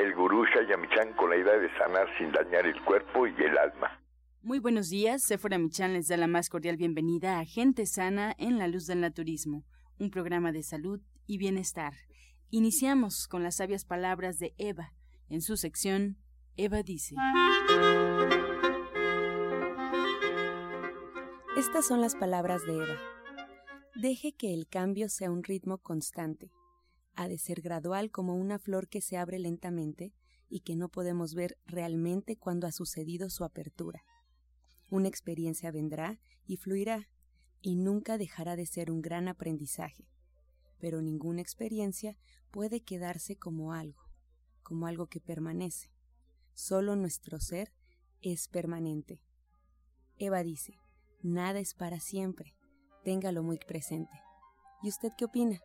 el gurú Shayamichan con la idea de sanar sin dañar el cuerpo y el alma. Muy buenos días, Sephora Michan les da la más cordial bienvenida a Gente Sana en la Luz del Naturismo, un programa de salud y bienestar. Iniciamos con las sabias palabras de Eva, en su sección Eva dice. Estas son las palabras de Eva. Deje que el cambio sea un ritmo constante. Ha de ser gradual como una flor que se abre lentamente y que no podemos ver realmente cuando ha sucedido su apertura. Una experiencia vendrá y fluirá, y nunca dejará de ser un gran aprendizaje. Pero ninguna experiencia puede quedarse como algo, como algo que permanece. Solo nuestro ser es permanente. Eva dice, nada es para siempre, téngalo muy presente. ¿Y usted qué opina?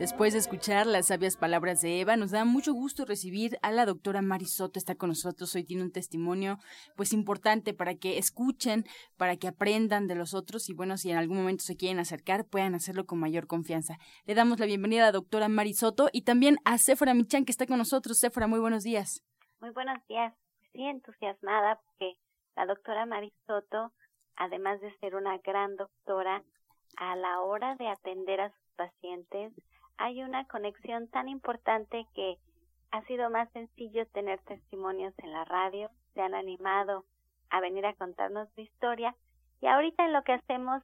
Después de escuchar las sabias palabras de Eva, nos da mucho gusto recibir a la doctora Marisoto. Está con nosotros hoy, tiene un testimonio pues importante para que escuchen, para que aprendan de los otros y bueno, si en algún momento se quieren acercar, puedan hacerlo con mayor confianza. Le damos la bienvenida a la doctora Marisoto y también a Sephora Michan que está con nosotros. Sephora, muy buenos días. Muy buenos días. Sí, entusiasmada porque la doctora Marisoto, además de ser una gran doctora, a la hora de atender a sus pacientes, hay una conexión tan importante que ha sido más sencillo tener testimonios en la radio, se han animado a venir a contarnos su historia y ahorita en lo que hacemos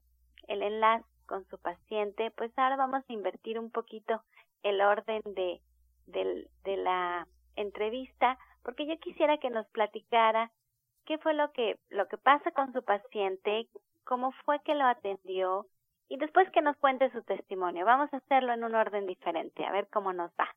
el enlace con su paciente, pues ahora vamos a invertir un poquito el orden de, de, la entrevista porque yo quisiera que nos platicara qué fue lo que, lo que pasa con su paciente, cómo fue que lo atendió, y después que nos cuente su testimonio. Vamos a hacerlo en un orden diferente, a ver cómo nos va.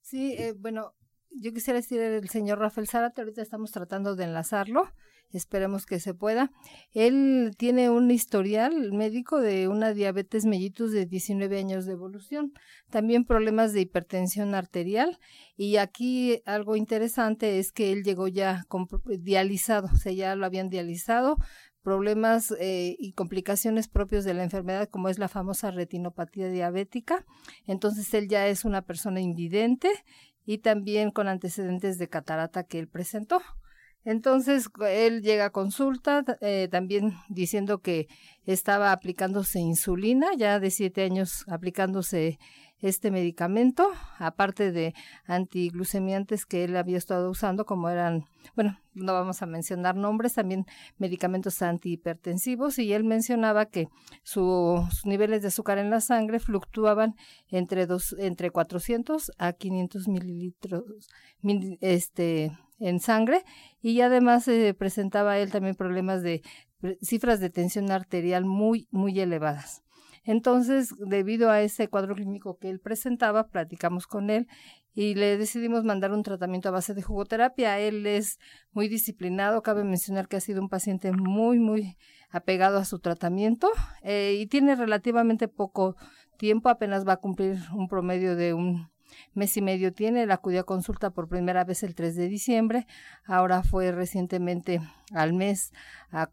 Sí, eh, bueno, yo quisiera decir el señor Rafael Zárate, ahorita estamos tratando de enlazarlo, esperemos que se pueda. Él tiene un historial médico de una diabetes mellitus de 19 años de evolución, también problemas de hipertensión arterial y aquí algo interesante es que él llegó ya con, dializado, o sea, ya lo habían dializado, problemas eh, y complicaciones propios de la enfermedad, como es la famosa retinopatía diabética. Entonces él ya es una persona invidente y también con antecedentes de catarata que él presentó. Entonces él llega a consulta eh, también diciendo que estaba aplicándose insulina, ya de siete años aplicándose este medicamento, aparte de antiglucemiantes que él había estado usando, como eran, bueno, no vamos a mencionar nombres, también medicamentos antihipertensivos, y él mencionaba que sus niveles de azúcar en la sangre fluctuaban entre, dos, entre 400 a 500 mililitros este, en sangre, y además eh, presentaba él también problemas de cifras de tensión arterial muy, muy elevadas. Entonces, debido a ese cuadro clínico que él presentaba, platicamos con él y le decidimos mandar un tratamiento a base de jugoterapia. Él es muy disciplinado, cabe mencionar que ha sido un paciente muy, muy apegado a su tratamiento eh, y tiene relativamente poco tiempo, apenas va a cumplir un promedio de un mes y medio tiene, él acudió a consulta por primera vez el 3 de diciembre, ahora fue recientemente al mes,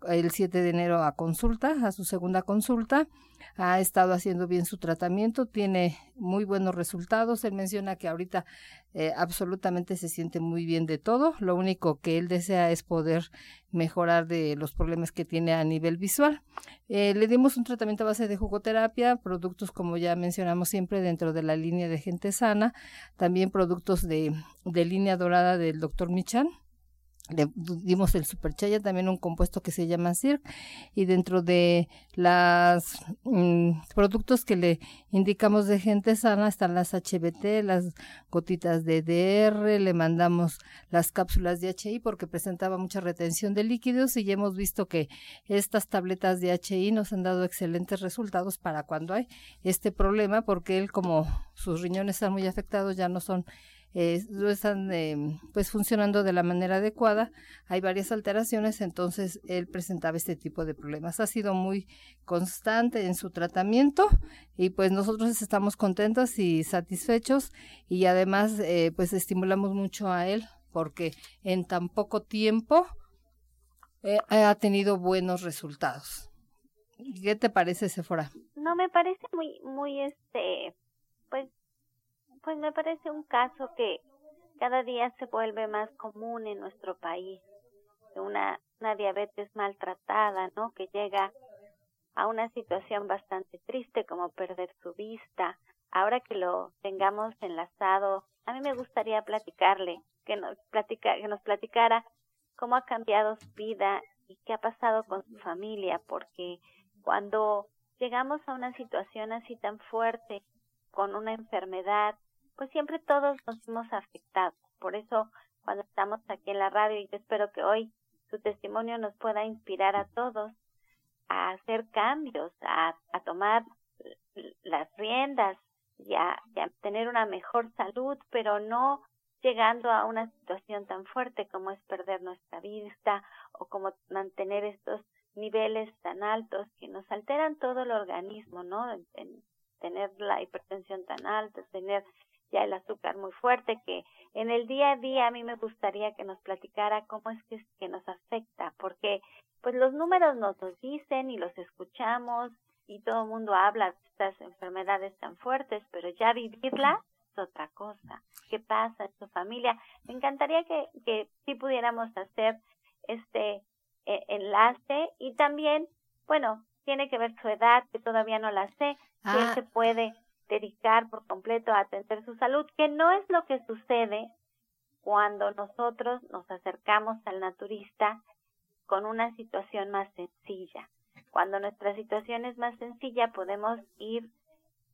el 7 de enero a consulta, a su segunda consulta, ha estado haciendo bien su tratamiento, tiene muy buenos resultados. Él menciona que ahorita eh, absolutamente se siente muy bien de todo. Lo único que él desea es poder mejorar de los problemas que tiene a nivel visual. Eh, le dimos un tratamiento a base de jugoterapia, productos como ya mencionamos siempre dentro de la línea de gente sana, también productos de, de línea dorada del doctor Michan le dimos el superchaya, también un compuesto que se llama CIRC, y dentro de los mm, productos que le indicamos de gente sana están las HBT, las gotitas de DR, le mandamos las cápsulas de HI porque presentaba mucha retención de líquidos y ya hemos visto que estas tabletas de HI nos han dado excelentes resultados para cuando hay este problema porque él como sus riñones están muy afectados ya no son eh, no están em, pues funcionando de la manera adecuada, hay varias alteraciones, entonces él presentaba este tipo de problemas. Ha sido muy constante en su tratamiento y pues nosotros estamos contentos y satisfechos y además eh, pues estimulamos mucho a él porque en tan poco tiempo eh, ha tenido buenos resultados. ¿Qué te parece, Sephora? No, me parece muy, muy, este, pues, pues me parece un caso que cada día se vuelve más común en nuestro país. Una, una diabetes maltratada, ¿no? Que llega a una situación bastante triste como perder su vista. Ahora que lo tengamos enlazado, a mí me gustaría platicarle, que nos, platica, que nos platicara cómo ha cambiado su vida y qué ha pasado con su familia, porque cuando llegamos a una situación así tan fuerte, con una enfermedad, pues siempre todos nos hemos afectado. Por eso, cuando estamos aquí en la radio, y yo espero que hoy su testimonio nos pueda inspirar a todos a hacer cambios, a, a tomar las riendas y a, tener una mejor salud, pero no llegando a una situación tan fuerte como es perder nuestra vista o como mantener estos niveles tan altos que nos alteran todo el organismo, ¿no? En, tener la hipertensión tan alta, tener ya el azúcar muy fuerte, que en el día a día a mí me gustaría que nos platicara cómo es que, que nos afecta, porque pues los números nos los dicen y los escuchamos y todo el mundo habla de estas enfermedades tan fuertes, pero ya vivirla es otra cosa. ¿Qué pasa en su familia? Me encantaría que, que sí pudiéramos hacer este eh, enlace y también, bueno, tiene que ver su edad, que todavía no la sé, que ah. se puede dedicar por completo a atender su salud, que no es lo que sucede cuando nosotros nos acercamos al naturista con una situación más sencilla. Cuando nuestra situación es más sencilla, podemos ir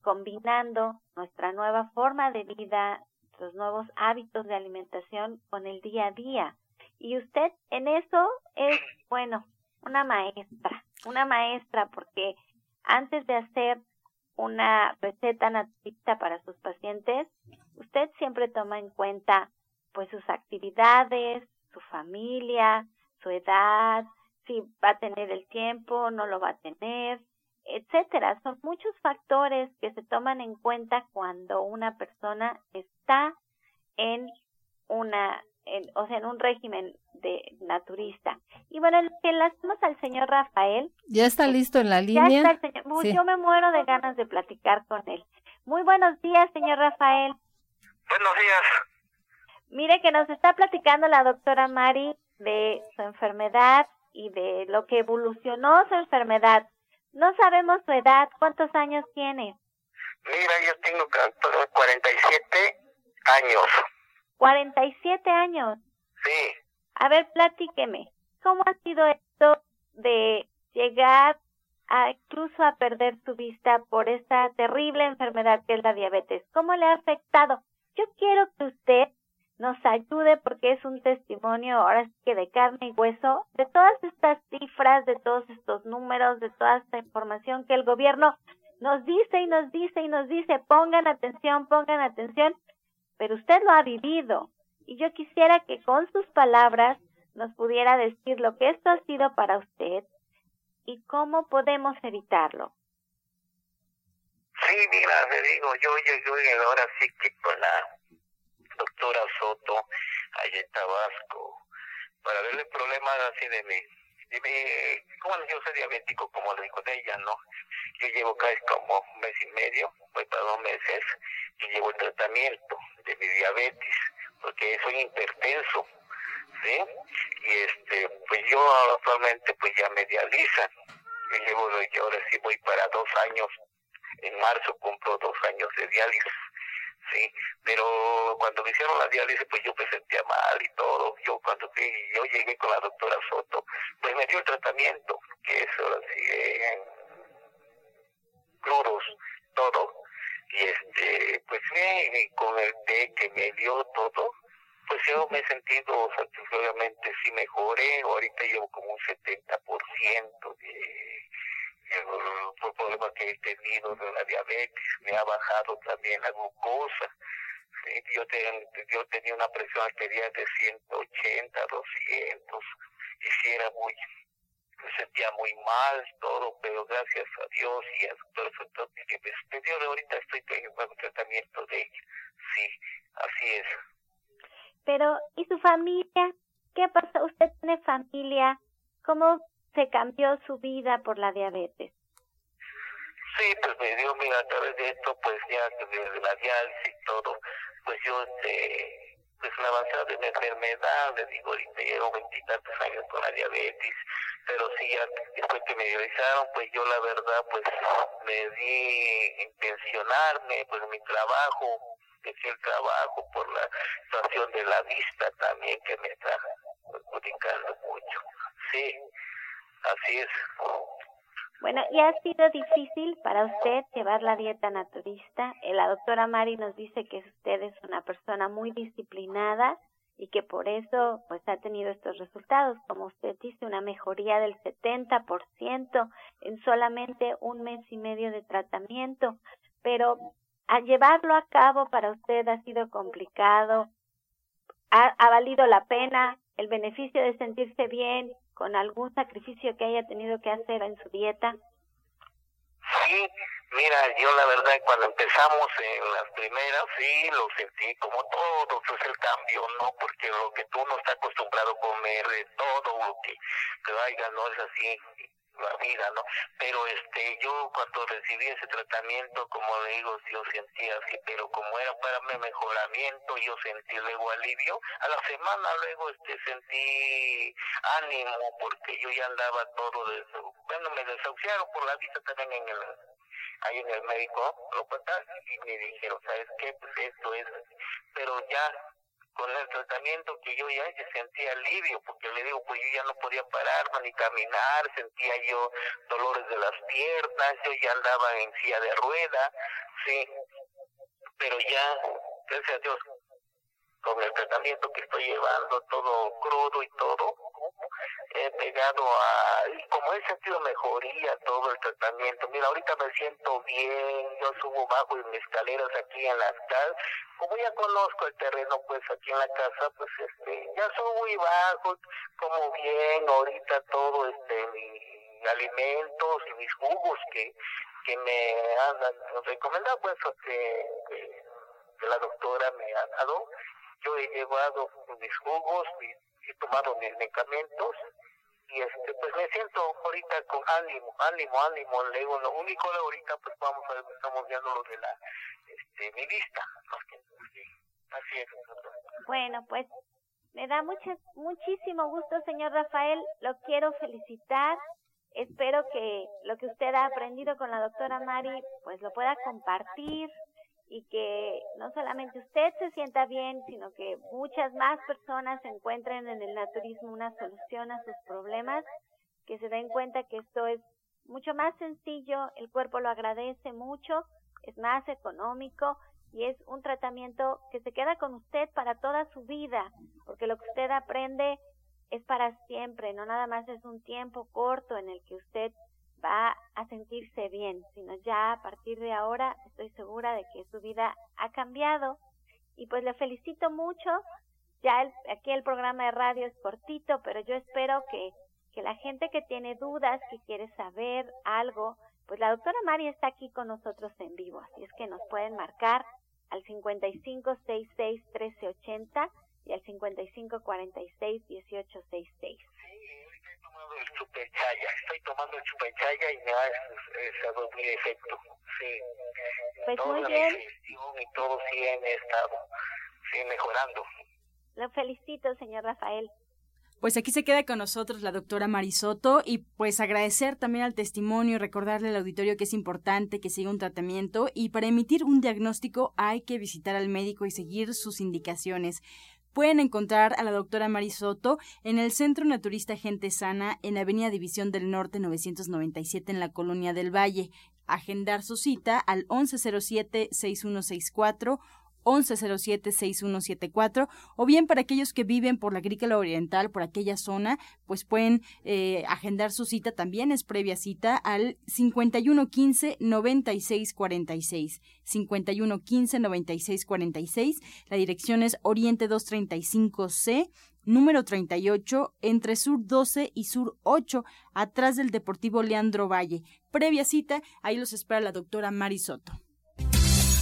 combinando nuestra nueva forma de vida, los nuevos hábitos de alimentación con el día a día. Y usted en eso es, bueno, una maestra, una maestra, porque antes de hacer una receta naturista para sus pacientes, usted siempre toma en cuenta pues sus actividades, su familia, su edad, si va a tener el tiempo, no lo va a tener, etcétera. Son muchos factores que se toman en cuenta cuando una persona está en una o sea, en un régimen de naturista. Y bueno, que enlazamos al señor Rafael. Ya está listo en la línea. Yo me muero de ganas de platicar con él. Muy buenos días, señor Rafael. Buenos días. Mire que nos está platicando la doctora Mari de su enfermedad y de lo que evolucionó su enfermedad. No sabemos su edad, ¿cuántos años tiene? Mira, yo tengo 47 años. 47 años. Sí. A ver, platíqueme, ¿cómo ha sido esto de llegar a incluso a perder su vista por esta terrible enfermedad que es la diabetes? ¿Cómo le ha afectado? Yo quiero que usted nos ayude porque es un testimonio ahora sí que de carne y hueso de todas estas cifras, de todos estos números, de toda esta información que el gobierno nos dice y nos dice y nos dice, pongan atención, pongan atención, pero usted lo ha vivido y yo quisiera que con sus palabras nos pudiera decir lo que esto ha sido para usted y cómo podemos evitarlo. Sí, mira, le digo, yo llegué ahora sí que con la doctora Soto, allá en Tabasco, para verle problemas así de mí. Dime, ¿cómo yo soy diabético? Como le digo de ella, ¿no? Yo llevo casi como un mes y medio, voy para dos meses, y llevo el tratamiento de mi diabetes, porque soy hipertenso, ¿sí? Y este, pues yo actualmente pues ya me dializan. Yo llevo, yo ahora sí voy para dos años, en marzo cumplo dos años de diálisis, ¿sí? Pero cuando me hicieron la diálisis, pues yo me sentía mal y todo. Yo cuando yo llegué con la doctora Soto, pues me dio el tratamiento, que es ahora sí, eh, crudos, todo y este pues bien con el té que me dio todo. Pues yo me he sentido satisfactoriamente sí mejoré ahorita llevo como un 70% de el problema que he tenido de la diabetes me ha bajado también la glucosa yo, yo tenía una presión arterial de 180, 200, y si era muy, me sentía muy mal, todo, pero gracias a Dios y a todo eso que me dio, ahorita estoy en tratamiento de ella. Sí, así es. Pero, ¿y su familia? ¿Qué pasó? ¿Usted tiene familia? ¿Cómo se cambió su vida por la diabetes? Sí, pues me dio, mira, a través de esto, pues ya de la diálisis y todo, pues yo, este, pues la avanzada de mi enfermedad, le digo, ahorita llevo veintitantos años con la diabetes, pero sí, ya después que me dializaron, pues yo la verdad, pues me di en pensionarme, pues mi trabajo, dejé el trabajo por la situación de la vista también que me está perjudicando mucho. Sí, así es. Bueno, ¿y ha sido difícil para usted llevar la dieta naturista? Eh, la doctora Mari nos dice que usted es una persona muy disciplinada y que por eso pues ha tenido estos resultados, como usted dice, una mejoría del 70% en solamente un mes y medio de tratamiento, pero al llevarlo a cabo para usted ha sido complicado, ha, ha valido la pena el beneficio de sentirse bien con algún sacrificio que haya tenido que hacer en su dieta? Sí, mira, yo la verdad cuando empezamos en las primeras, sí, lo sentí como todo, es el cambio, ¿no? Porque lo que tú no estás acostumbrado a comer, de todo lo que te vaya, no es así la vida, ¿no? Pero este, yo cuando recibí ese tratamiento, como le digo, yo sentía así, pero como era para mi mejoramiento, yo sentí luego alivio. A la semana luego este sentí ánimo porque yo ya andaba todo de, bueno, me desahuciaron por la vista también en el ahí en el médico, lo y me dijeron, ¿sabes qué? Pues esto es, pero ya con el tratamiento que yo ya sentía alivio, porque le digo, pues yo ya no podía pararme ni caminar, sentía yo dolores de las piernas, yo ya andaba en silla de rueda, sí, pero ya, gracias a Dios, con el tratamiento que estoy llevando, todo crudo y todo, he pegado a, y como he sentido mejoría todo el tratamiento, mira, ahorita me siento bien, yo subo bajo en escaleras aquí en la casa, como ya conozco el terreno, pues aquí en la casa, pues este, ya subo y bajo, como bien, ahorita todo, este, mis alimentos y mis jugos que, que me han recomendado, pues, que, que, la doctora me ha dado, yo he llevado mis jugos, he tomado mis medicamentos, y este pues me siento ahorita con ánimo, ánimo, ánimo, le digo, lo único de ahorita pues vamos a ver, estamos viendo lo de la, este, mi vista, así es. Bueno, pues me da mucho, muchísimo gusto, señor Rafael, lo quiero felicitar, espero que lo que usted ha aprendido con la doctora Mari, pues lo pueda compartir, y que no solamente usted se sienta bien, sino que muchas más personas encuentren en el naturismo una solución a sus problemas, que se den cuenta que esto es mucho más sencillo, el cuerpo lo agradece mucho, es más económico y es un tratamiento que se queda con usted para toda su vida, porque lo que usted aprende es para siempre, no nada más es un tiempo corto en el que usted va a sentirse bien, sino ya a partir de ahora estoy segura de que su vida ha cambiado y pues le felicito mucho. Ya aquí el programa de radio es cortito, pero yo espero que, que la gente que tiene dudas, que quiere saber algo, pues la doctora María está aquí con nosotros en vivo, así es que nos pueden marcar al 5566-1380 y al 5546-1866 Estoy tomando y me ha dado mi efecto. Sí. Pues muy bien. Y todo sí he estado sí, mejorando. Lo felicito, señor Rafael. Pues aquí se queda con nosotros la doctora Marisoto y pues agradecer también al testimonio, recordarle al auditorio que es importante que siga un tratamiento y para emitir un diagnóstico hay que visitar al médico y seguir sus indicaciones. Pueden encontrar a la doctora Marisoto en el Centro Naturista Gente Sana en Avenida División del Norte 997 en la Colonia del Valle. Agendar su cita al 1107-6164 1107-6174 o bien para aquellos que viven por la Agrícola Oriental, por aquella zona, pues pueden eh, agendar su cita también, es previa cita al 5115-9646. 5115-9646. La dirección es Oriente 235C número 38, entre Sur 12 y Sur 8, atrás del Deportivo Leandro Valle. Previa cita, ahí los espera la doctora Mari Soto.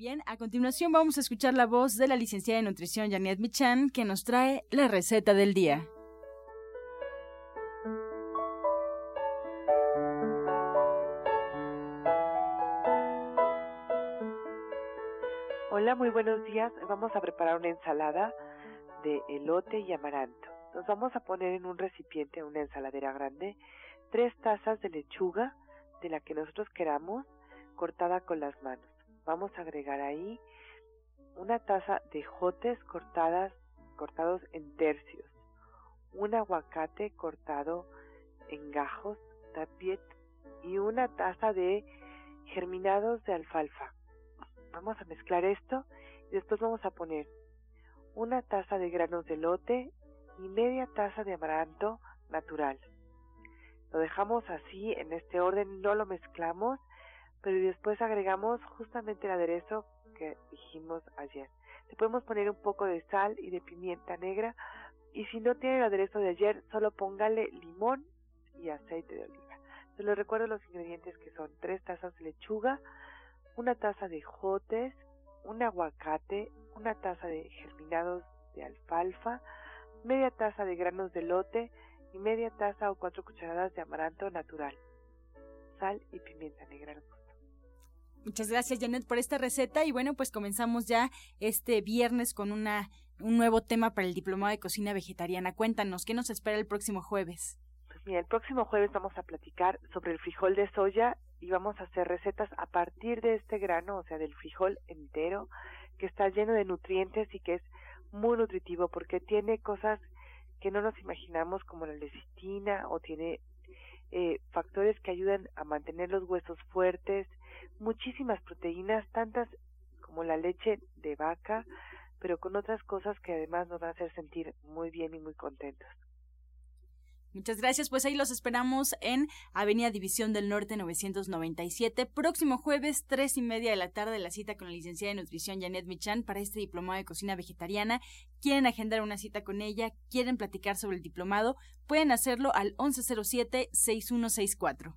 Bien, a continuación vamos a escuchar la voz de la licenciada en nutrición Janet Michan que nos trae la receta del día. Hola, muy buenos días. Vamos a preparar una ensalada de elote y amaranto. Nos vamos a poner en un recipiente, una ensaladera grande, tres tazas de lechuga de la que nosotros queramos, cortada con las manos vamos a agregar ahí una taza de jotes cortadas, cortados en tercios, un aguacate cortado en gajos, tapiet y una taza de germinados de alfalfa. Vamos a mezclar esto y después vamos a poner una taza de granos de lote y media taza de amaranto natural. Lo dejamos así en este orden, no lo mezclamos pero después agregamos justamente el aderezo que dijimos ayer. Le podemos poner un poco de sal y de pimienta negra y si no tiene el aderezo de ayer, solo póngale limón y aceite de oliva. Se les recuerdo los ingredientes que son tres tazas de lechuga, una taza de jotes, un aguacate, una taza de germinados de alfalfa, media taza de granos de lote y media taza o cuatro cucharadas de amaranto natural, sal y pimienta negra. Muchas gracias Janet por esta receta y bueno pues comenzamos ya este viernes con una un nuevo tema para el diplomado de cocina vegetariana. Cuéntanos, ¿qué nos espera el próximo jueves? Pues mira, el próximo jueves vamos a platicar sobre el frijol de soya y vamos a hacer recetas a partir de este grano, o sea, del frijol entero, que está lleno de nutrientes y que es muy nutritivo porque tiene cosas que no nos imaginamos como la lecitina o tiene eh, factores que ayudan a mantener los huesos fuertes, muchísimas proteínas, tantas como la leche de vaca, pero con otras cosas que además nos van a hacer sentir muy bien y muy contentos. Muchas gracias, pues ahí los esperamos en Avenida División del Norte 997, próximo jueves, tres y media de la tarde, la cita con la licenciada de nutrición Janet Michan para este diplomado de cocina vegetariana. Quieren agendar una cita con ella, quieren platicar sobre el diplomado, pueden hacerlo al 1107-6164.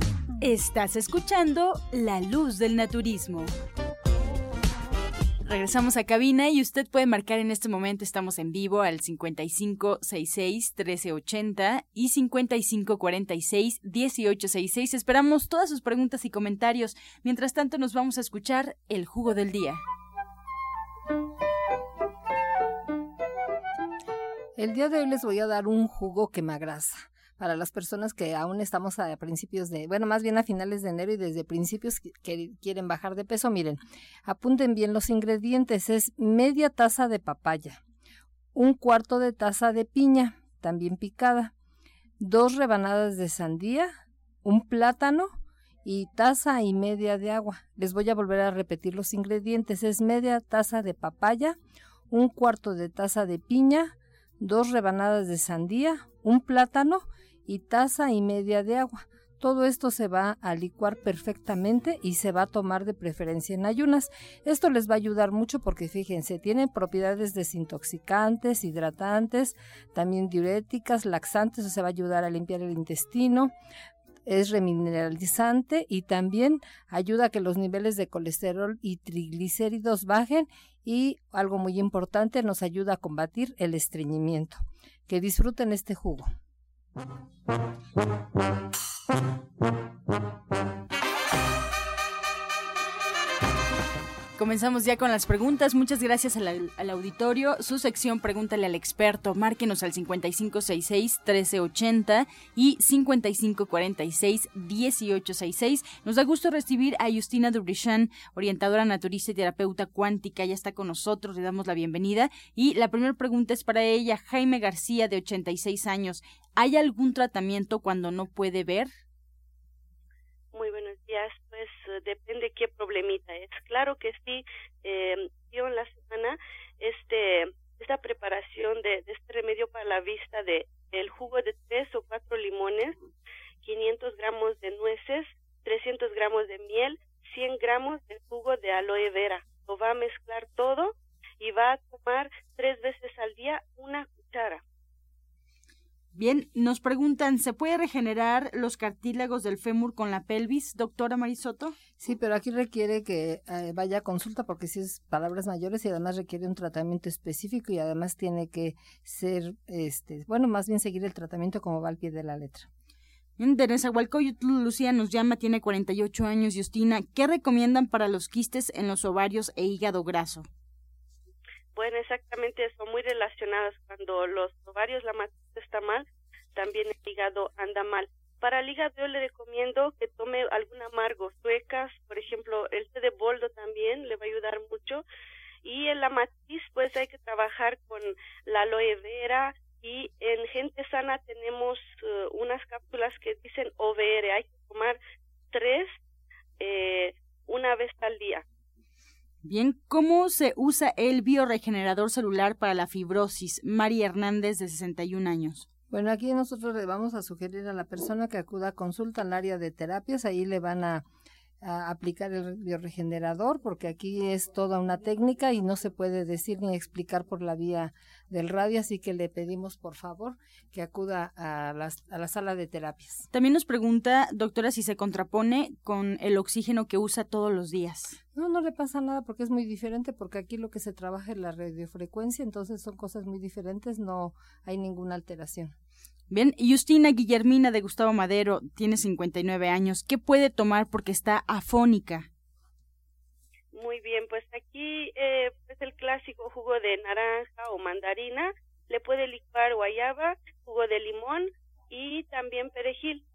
Estás escuchando La Luz del Naturismo. Regresamos a cabina y usted puede marcar en este momento, estamos en vivo al 5566-1380 y 5546-1866. Esperamos todas sus preguntas y comentarios. Mientras tanto, nos vamos a escuchar el jugo del día. El día de hoy les voy a dar un jugo que me agrasa para las personas que aún estamos a principios de, bueno, más bien a finales de enero y desde principios que quieren bajar de peso, miren, apunten bien los ingredientes, es media taza de papaya, un cuarto de taza de piña, también picada, dos rebanadas de sandía, un plátano y taza y media de agua. Les voy a volver a repetir los ingredientes, es media taza de papaya, un cuarto de taza de piña, dos rebanadas de sandía, un plátano y taza y media de agua. Todo esto se va a licuar perfectamente y se va a tomar de preferencia en ayunas. Esto les va a ayudar mucho porque fíjense, tiene propiedades desintoxicantes, hidratantes, también diuréticas, laxantes, o se va a ayudar a limpiar el intestino, es remineralizante y también ayuda a que los niveles de colesterol y triglicéridos bajen y algo muy importante nos ayuda a combatir el estreñimiento. Que disfruten este jugo. Thank you. Comenzamos ya con las preguntas. Muchas gracias al, auditorio. Su sección Pregúntale al experto. Márquenos al 5566-1380 y 5546-1866. Nos da gusto recibir a Justina Dubrichan, orientadora naturista y terapeuta cuántica. Ya está con nosotros. Le damos la bienvenida. Y la primera pregunta es para ella. Jaime García, de 86 años. ¿Hay algún tratamiento cuando no puede ver? Muy buenos días. Depende qué problemita es. Claro que sí. Eh, en la semana este esta preparación de, este remedio para la vista de el jugo de tres o cuatro limones, 500 gramos de nueces, 300 gramos de miel, 100 gramos de jugo de aloe vera. Lo va a mezclar todo y va a tomar tres veces al día una cuchara. Bien, nos preguntan, ¿se puede regenerar los cartílagos del fémur con la pelvis, doctora Marisoto? Sí, pero aquí requiere que eh, vaya a consulta porque si es palabras mayores y además requiere un tratamiento específico y además tiene que ser, este, bueno, más bien seguir el tratamiento como va al pie de la letra. Bien, Teresa Lucía nos llama, tiene 48 años, Justina. ¿Qué recomiendan para los quistes en los ovarios e hígado graso? Bueno, exactamente, son muy relacionadas. Cuando los ovarios, la matriz está mal, también el hígado anda mal. Para el hígado yo le recomiendo que tome algún amargo, suecas, por ejemplo, el té de boldo también le va a ayudar mucho. Y en la matriz, pues hay que trabajar con la aloe vera, y en gente sana tenemos uh, unas cápsulas que dicen OVR, hay que tomar tres eh, una vez al día. Bien, ¿cómo se usa el bioregenerador celular para la fibrosis? María Hernández, de 61 años. Bueno, aquí nosotros le vamos a sugerir a la persona que acuda a consulta al área de terapias, ahí le van a a aplicar el bioregenerador porque aquí es toda una técnica y no se puede decir ni explicar por la vía del radio, así que le pedimos por favor que acuda a, a la sala de terapias. También nos pregunta, doctora, si se contrapone con el oxígeno que usa todos los días. No, no le pasa nada porque es muy diferente, porque aquí lo que se trabaja es la radiofrecuencia, entonces son cosas muy diferentes, no hay ninguna alteración. Bien, Justina Guillermina de Gustavo Madero tiene 59 años. ¿Qué puede tomar porque está afónica? Muy bien, pues aquí eh, es el clásico jugo de naranja o mandarina. Le puede licuar guayaba, jugo de limón y también perejil.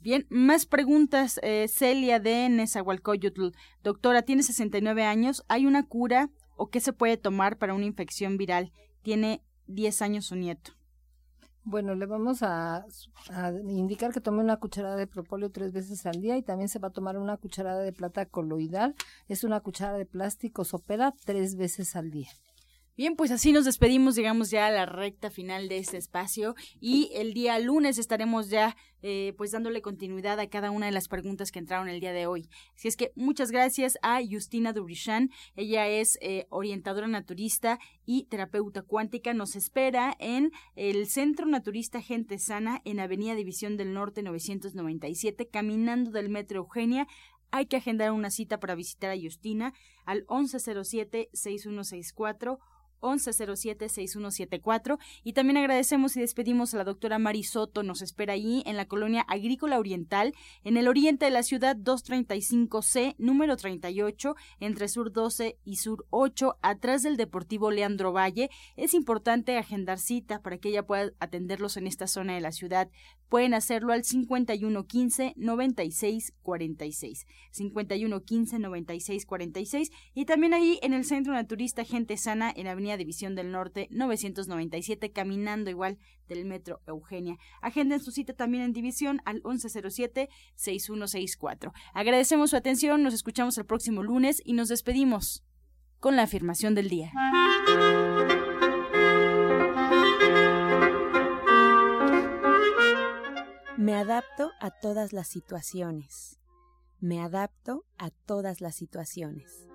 Bien, más preguntas. Eh, Celia de Nezahualcóyotl. Doctora, tiene 69 años. ¿Hay una cura o qué se puede tomar para una infección viral? Tiene 10 años su nieto. Bueno, le vamos a, indicar que tome una cucharada de propóleo tres veces al día y también se va a tomar una cucharada de plata coloidal. Es una cucharada de plástico sopera tres veces al día. Bien, pues así nos despedimos, llegamos ya a la recta final de este espacio y el día lunes estaremos ya eh, pues dándole continuidad a cada una de las preguntas que entraron el día de hoy. Así es que muchas gracias a Justina Dubrichan, ella es eh, orientadora naturista y terapeuta cuántica, nos espera en el Centro Naturista Gente Sana en Avenida División del Norte 997, caminando del Metro Eugenia hay que agendar una cita para visitar a Justina al 1107-6164 1107-6174. Y también agradecemos y despedimos a la doctora Mari Soto. Nos espera ahí en la colonia agrícola oriental, en el oriente de la ciudad 235C, número 38, entre sur 12 y sur 8, atrás del Deportivo Leandro Valle. Es importante agendar cita para que ella pueda atenderlos en esta zona de la ciudad. Pueden hacerlo al 5115 9646. 5115 9646. Y también ahí en el Centro Naturista Gente Sana, en Avenida División del Norte 997, caminando igual del Metro Eugenia. Agenden su cita también en División al 1107-6164. Agradecemos su atención, nos escuchamos el próximo lunes y nos despedimos. con la afirmación del día. Me adapto a todas las situaciones. Me adapto a todas las situaciones.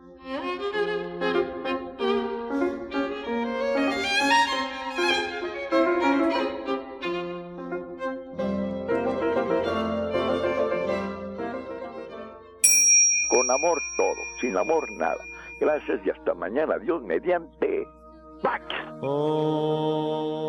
Con amor todo, sin amor nada. Gracias y hasta mañana. Dios mediante. ¡Pax! Oh.